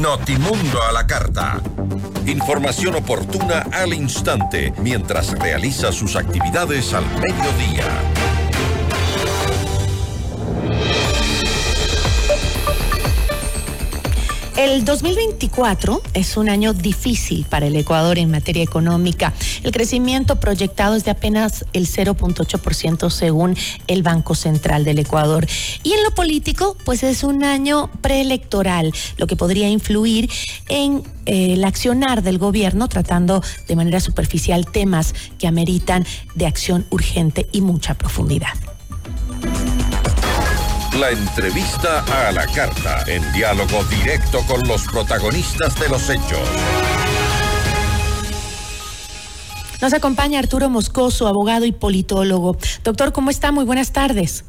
Notimundo a la carta. Información oportuna al instante mientras realiza sus actividades al mediodía. El 2024 es un año difícil para el Ecuador en materia económica. El crecimiento proyectado es de apenas el 0.8% según el Banco Central del Ecuador. Y en lo político, pues es un año preelectoral, lo que podría influir en eh, el accionar del gobierno tratando de manera superficial temas que ameritan de acción urgente y mucha profundidad. La entrevista a la carta, en diálogo directo con los protagonistas de los hechos. Nos acompaña Arturo Moscoso, abogado y politólogo. Doctor, ¿cómo está? Muy buenas tardes.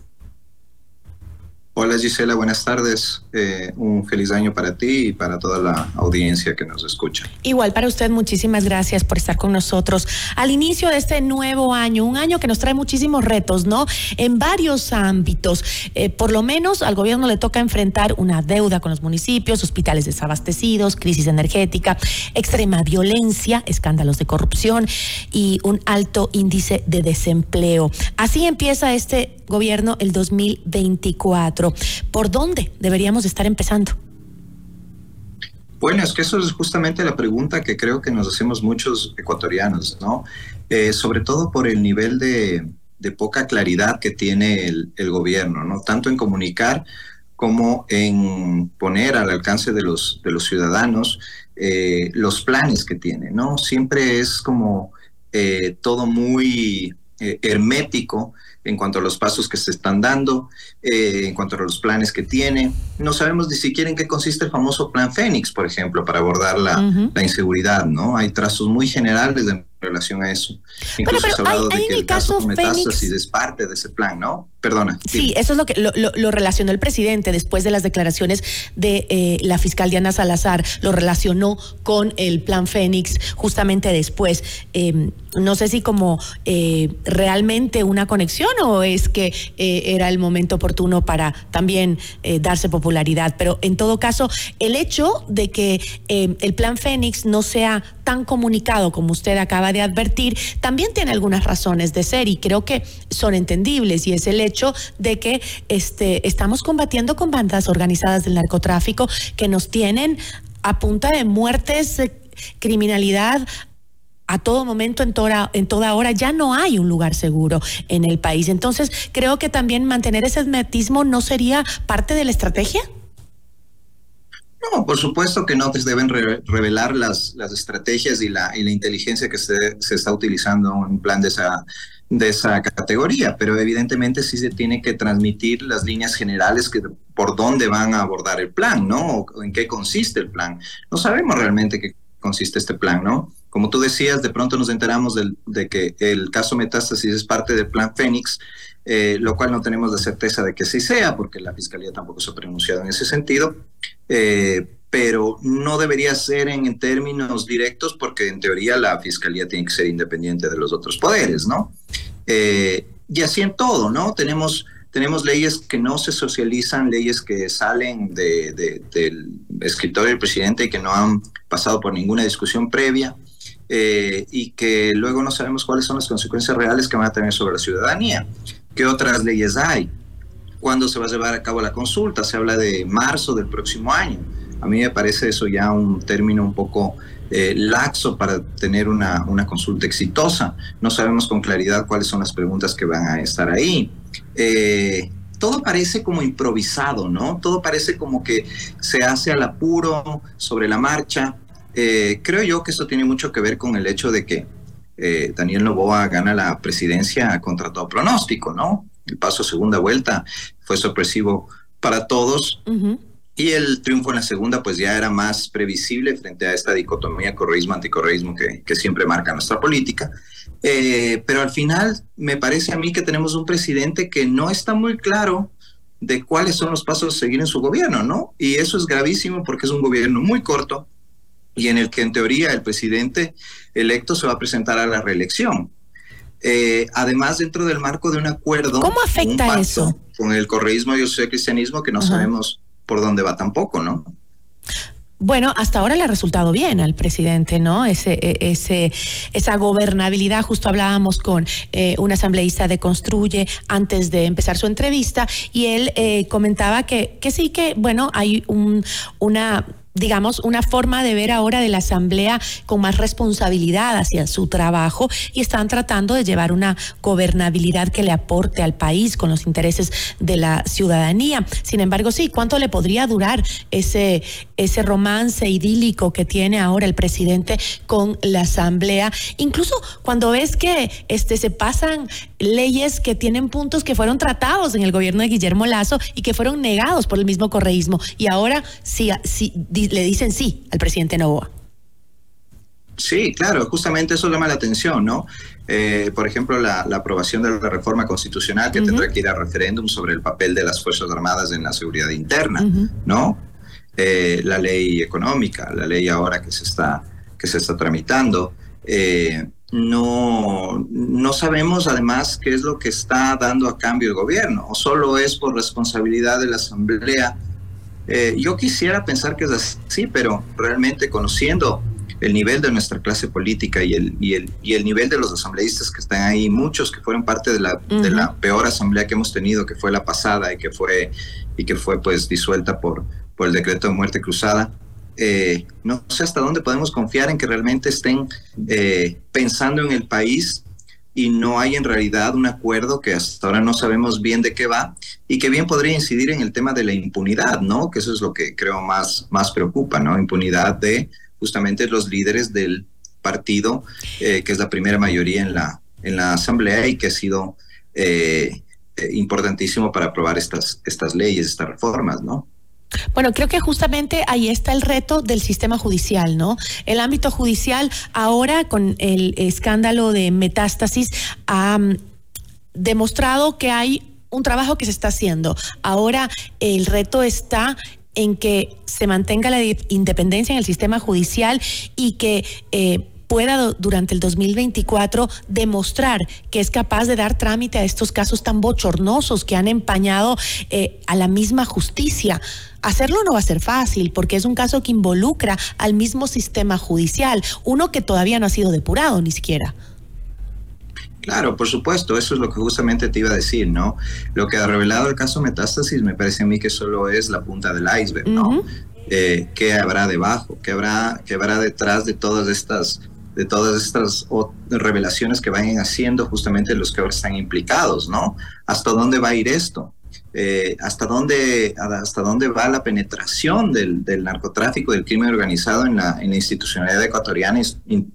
Hola Gisela, buenas tardes. Eh, un feliz año para ti y para toda la audiencia que nos escucha. Igual para usted, muchísimas gracias por estar con nosotros al inicio de este nuevo año, un año que nos trae muchísimos retos, ¿no? En varios ámbitos. Eh, por lo menos al gobierno le toca enfrentar una deuda con los municipios, hospitales desabastecidos, crisis energética, extrema violencia, escándalos de corrupción y un alto índice de desempleo. Así empieza este gobierno el 2024. ¿Por dónde deberíamos estar empezando? Bueno, es que eso es justamente la pregunta que creo que nos hacemos muchos ecuatorianos, ¿no? Eh, sobre todo por el nivel de, poca claridad que tiene el, gobierno, ¿no? Tanto en comunicar como en poner al alcance de los, ciudadanos eh, los planes que tiene, ¿no? Siempre es como eh, todo muy hermético en cuanto a los pasos que se están dando, eh, en cuanto a los planes que tiene. No sabemos ni siquiera en qué consiste el famoso Plan Fénix, por ejemplo, para abordar la, la inseguridad, ¿no? Hay trazos muy generales de relación a eso. Incluso se ha hablado de que el, caso, Metástasis es parte de ese plan, ¿no? Perdona. Sí, eso es lo que lo, relacionó el presidente después de las declaraciones de eh, la fiscal Diana Salazar, lo relacionó con el plan Fénix justamente después. Em, no sé si como eh, realmente una conexión o es que eh, era el momento oportuno para también darse popularidad, pero en todo caso, el hecho de que em, el plan Fénix no sea tan comunicado como usted acaba de advertir, también tiene algunas razones de ser y creo que son entendibles y es el hecho de que este, estamos combatiendo con bandas organizadas del narcotráfico que nos tienen a punta de muertes, criminalidad, a todo momento, en toda, en toda hora, ya no hay un lugar seguro en el país. Entonces, creo que también mantener ese hermetismo no sería parte de la estrategia. No, por supuesto que no te deben revelar las, las estrategias y la, y la inteligencia que se, se, está utilizando en plan de esa, de esa categoría, pero evidentemente sí se tiene que transmitir las líneas generales que, por dónde van a abordar el plan, ¿no? O en qué consiste el plan. No sabemos realmente qué consiste este plan, ¿no? Como tú decías, de pronto nos enteramos de, de que el caso Metástasis es parte del plan Fénix, eh, lo cual no tenemos la certeza de que sí sea, porque la Fiscalía tampoco se ha pronunciado en ese sentido, eh, pero no debería ser en, términos directos, porque en teoría la Fiscalía tiene que ser independiente de los otros poderes, ¿no? Eh, y así en todo, ¿no? Tenemos, tenemos leyes que no se socializan, leyes que salen del escritorio del presidente y que no han pasado por ninguna discusión previa. y que luego no sabemos cuáles son las consecuencias reales que van a tener sobre la ciudadanía. ¿Qué otras leyes hay? ¿Cuándo se va a llevar a cabo la consulta? Se habla de marzo del próximo año. A mí me parece eso ya un término un poco eh, laxo para tener una, una, consulta exitosa. No sabemos con claridad cuáles son las preguntas que van a estar ahí. Eh, todo parece como improvisado, ¿no? Todo parece como que se hace al apuro, sobre la marcha. Eh, creo yo que eso tiene mucho que ver con el hecho de que eh, Daniel Novoa gana la presidencia contra todo pronóstico, ¿no? El paso a segunda vuelta fue sorpresivo para todos. Y el triunfo en la segunda, pues ya era más previsible frente a esta dicotomía correísmo-anticorreísmo que, que, siempre marca nuestra política. Eh, pero al final, me parece a mí que tenemos un presidente que no está muy claro de cuáles son los pasos a seguir en su gobierno, ¿no? Y eso es gravísimo porque es un gobierno muy corto, y en el que en teoría el presidente electo se va a presentar a la reelección. Eh, además, dentro del marco de un acuerdo. ¿Cómo afecta eso? Con el correísmo y el cristianismo que no sabemos por dónde va tampoco, ¿no? Bueno, hasta ahora le ha resultado bien al presidente, ¿no? Ese, e, ese, esa gobernabilidad, justo hablábamos con eh, un asambleísta de Construye antes de empezar su entrevista y él eh, comentaba que, que sí que, bueno, hay un, una digamos, una forma de ver ahora de la Asamblea con más responsabilidad hacia su trabajo y están tratando de llevar una gobernabilidad que le aporte al país con los intereses de la ciudadanía. Sin embargo, sí, ¿cuánto le podría durar ese, ese romance idílico que tiene ahora el presidente con la Asamblea? Incluso cuando ves que este, se pasan leyes que tienen puntos que fueron tratados en el gobierno de Guillermo Lazo y que fueron negados por el mismo correísmo. Y ahora sí, sí le dicen sí al presidente Novoa. Sí, claro, justamente eso llama la atención, ¿no? Eh, por ejemplo, la, aprobación de la reforma constitucional que tendrá que ir a referéndum sobre el papel de las Fuerzas Armadas en la seguridad interna, ¿no? Eh, la ley económica, la ley ahora que se está, que se está tramitando. Eh, no, no sabemos además qué es lo que está dando a cambio el gobierno, o solo es por responsabilidad de la Asamblea eh, yo quisiera pensar que es así, pero realmente conociendo el nivel de nuestra clase política y el, y el, y el nivel de los asambleístas que están ahí, muchos que fueron parte de la, de la peor asamblea que hemos tenido, que fue la pasada y que fue, y que fue pues disuelta por, por el decreto de muerte cruzada, eh, no sé hasta dónde podemos confiar en que realmente estén eh, pensando en el país y no hay en realidad un acuerdo que hasta ahora no sabemos bien de qué va y que bien podría incidir en el tema de la impunidad, ¿no? Que eso es lo que creo más, más preocupa, ¿no? Impunidad de justamente los líderes del partido, eh, que es la primera mayoría en la, en la asamblea y que ha sido eh, eh, importantísimo para aprobar estas, estas leyes, estas reformas, ¿no? Bueno, creo que justamente ahí está el reto del sistema judicial, ¿no? El ámbito judicial ahora con el escándalo de metástasis ha mm, demostrado que hay un trabajo que se está haciendo. Ahora el reto está en que se mantenga la independencia en el sistema judicial y que eh, pueda durante el 2024 demostrar que es capaz de dar trámite a estos casos tan bochornosos que han empañado eh, a la misma justicia. Hacerlo no va a ser fácil porque es un caso que involucra al mismo sistema judicial, uno que todavía no ha sido depurado ni siquiera. Claro, por supuesto, eso es lo que justamente te iba a decir, ¿no? Lo que ha revelado el caso Metástasis me parece a mí que solo es la punta del iceberg, ¿no? Eh, ¿Qué habrá debajo? ¿Qué habrá, ¿Qué habrá detrás de todas estas de todas estas revelaciones que vayan haciendo justamente los que ahora están implicados, ¿no? ¿Hasta dónde va a ir esto? Eh, hasta dónde hasta dónde va la penetración del, narcotráfico del crimen organizado en la, institucionalidad ecuatoriana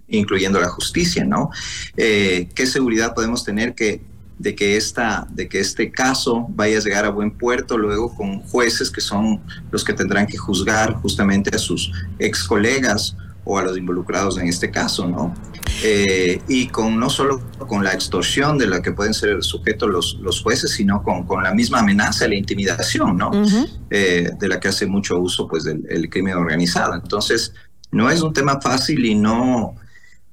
incluyendo la justicia no eh, qué seguridad podemos tener que de que esta de que este caso vaya a llegar a buen puerto luego con jueces que son los que tendrán que juzgar justamente a sus ex colegas o a los involucrados en este caso, ¿no? Eh, y con no solo con la extorsión de la que pueden ser sujetos los, los jueces, sino con, con la misma amenaza, la intimidación, ¿no? Eh, de la que hace mucho uso, pues, del el crimen organizado. Entonces, no es un tema fácil y no,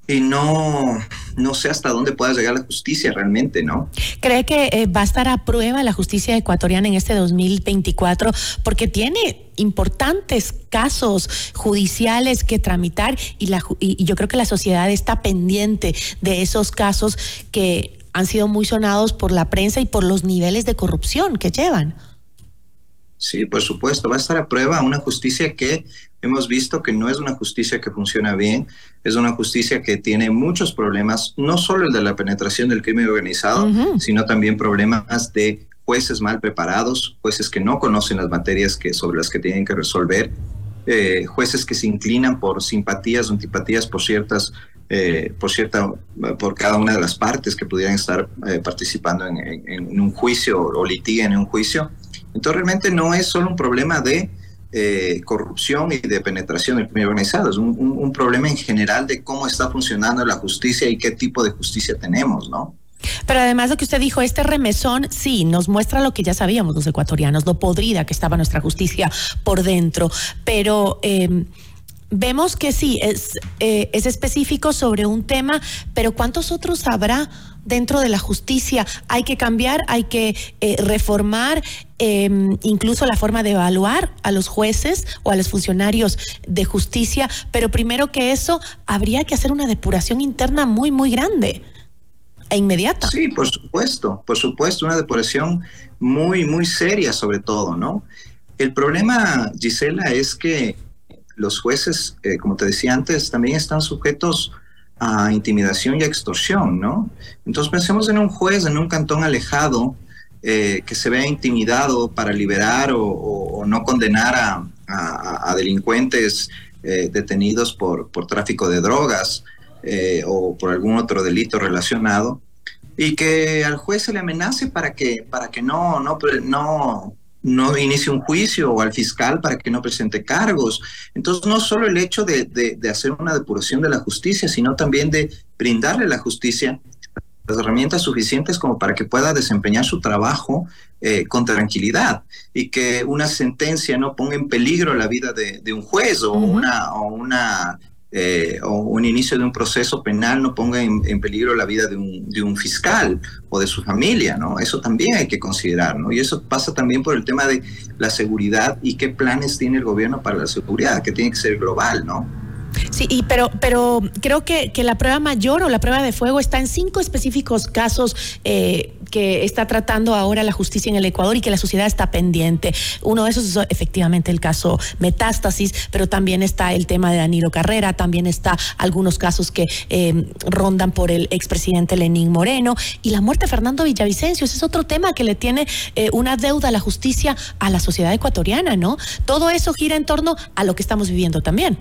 y no, no sé hasta dónde pueda llegar la justicia realmente, ¿no? ¿Cree que eh, va a estar a prueba la justicia ecuatoriana en este 2024? Porque tiene importantes casos judiciales que tramitar y, la, y yo creo que la sociedad está pendiente de esos casos que han sido muy sonados por la prensa y por los niveles de corrupción que llevan. Sí, por supuesto, va a estar a prueba una justicia que hemos visto que no es una justicia que funciona bien, es una justicia que tiene muchos problemas, no solo el de la penetración del crimen organizado, sino también problemas de jueces mal preparados, jueces que no conocen las materias que, sobre las que tienen que resolver, eh, jueces que se inclinan por simpatías o antipatías por ciertas eh, por cierta, por cada una de las partes que pudieran estar eh, participando en, un juicio o litiguen en un juicio. Entonces realmente no es solo un problema de eh, corrupción y de penetración del crimen organizado, es un, problema en general de cómo está funcionando la justicia y qué tipo de justicia tenemos, ¿no? Pero además de que usted dijo, este remesón sí nos muestra lo que ya sabíamos los ecuatorianos, lo podrida que estaba nuestra justicia por dentro, pero... Em, vemos que sí, es, eh, es específico sobre un tema, pero ¿cuántos otros habrá dentro de la justicia. Hay que cambiar, hay que eh, reformar em, incluso la forma de evaluar a los jueces o a los funcionarios de justicia, pero primero que eso, habría que hacer una depuración interna muy, muy grande e inmediata. Sí, por supuesto, por supuesto, una depuración muy, muy seria sobre todo, ¿no? El problema, Gisela, es que los jueces, eh, como te decía antes, también están sujetos a intimidación y extorsión, ¿no? Entonces pensemos en un juez en un cantón alejado eh, que se vea intimidado para liberar o, no condenar a, delincuentes eh, detenidos por, por, tráfico de drogas o por algún otro delito relacionado y que al juez se le amenace para que, para que no no inicie un juicio o al fiscal para que no presente cargos. Entonces, no solo el hecho de, hacer una depuración de la justicia, sino también de brindarle a la justicia las herramientas suficientes como para que pueda desempeñar su trabajo eh, con tranquilidad y que una sentencia no ponga en peligro la vida de, un juez o, una, o una eh, o un inicio de un proceso penal no ponga en, peligro la vida de un, fiscal o de su familia, ¿no? Eso también hay que considerar, ¿no? Y eso pasa también por el tema de la seguridad y qué planes tiene el gobierno para la seguridad, que tiene que ser global, ¿no? Sí, y pero, pero creo que, que, la prueba mayor o la prueba de fuego está en cinco específicos casos eh, que está tratando ahora la justicia en el Ecuador y que la sociedad está pendiente. Uno de esos es efectivamente el caso Metástasis, pero también está el tema de Danilo Carrera, también está algunos casos que eh, rondan por el expresidente Lenín Moreno y la muerte de Fernando Villavicencio. Ese es otro tema que le tiene eh, una deuda a la justicia a la sociedad ecuatoriana, ¿no? Todo eso gira en torno a lo que estamos viviendo también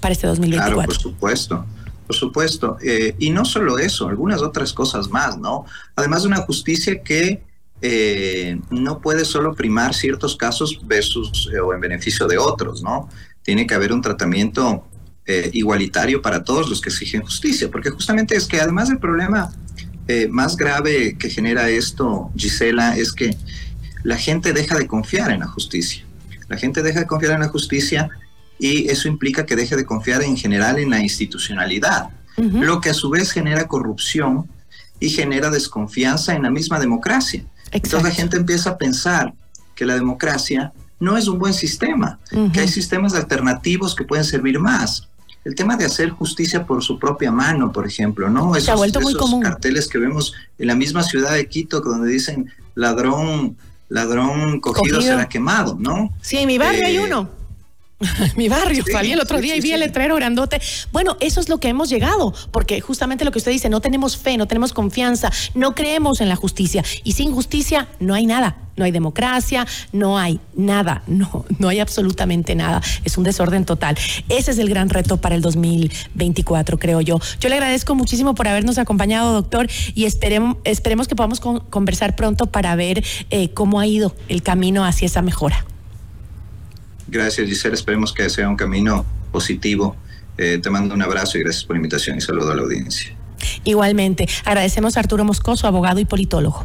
para este 2024. Claro, por supuesto. Por supuesto. Eh, y no solo eso, algunas otras cosas más, ¿no? Además de una justicia que eh, no puede solo primar ciertos casos versus eh, o en beneficio de otros, ¿no? Tiene que haber un tratamiento igualitario para todos los que exigen justicia, porque justamente es que además del problema más grave que genera esto, Gisela, es que la gente deja de confiar en la justicia. La gente deja de confiar en la justicia y eso implica que deje de confiar en general en la institucionalidad, lo que a su vez genera corrupción y genera desconfianza en la misma democracia. Entonces la gente empieza a pensar que la democracia no es un buen sistema, que hay sistemas alternativos que pueden servir más. El tema de hacer justicia por su propia mano, por ejemplo, ¿no? Esos, Se ha vuelto muy común. carteles que vemos en la misma ciudad de Quito, donde dicen ladrón, ladrón cogido, será quemado, ¿no? Sí, en mi barrio hay eh, uno. mi barrio. Salí el otro día y vi el letrero grandote. Bueno, eso es lo que hemos llegado, porque justamente lo que usted dice, no tenemos fe, no tenemos confianza, no creemos en la justicia. Y sin justicia no hay nada. No hay democracia, no hay nada, no, no hay absolutamente nada. Es un desorden total. Ese es el gran reto para el 2024, creo yo. Yo le agradezco muchísimo por habernos acompañado, doctor, y esperemos, esperemos que podamos conversar pronto para ver eh, cómo ha ido el camino hacia esa mejora. Gracias, Giselle. Esperemos que sea un camino positivo. Eh, te mando un abrazo y gracias por la invitación y saludo a la audiencia. Igualmente, agradecemos a Arturo Moscoso, abogado y politólogo.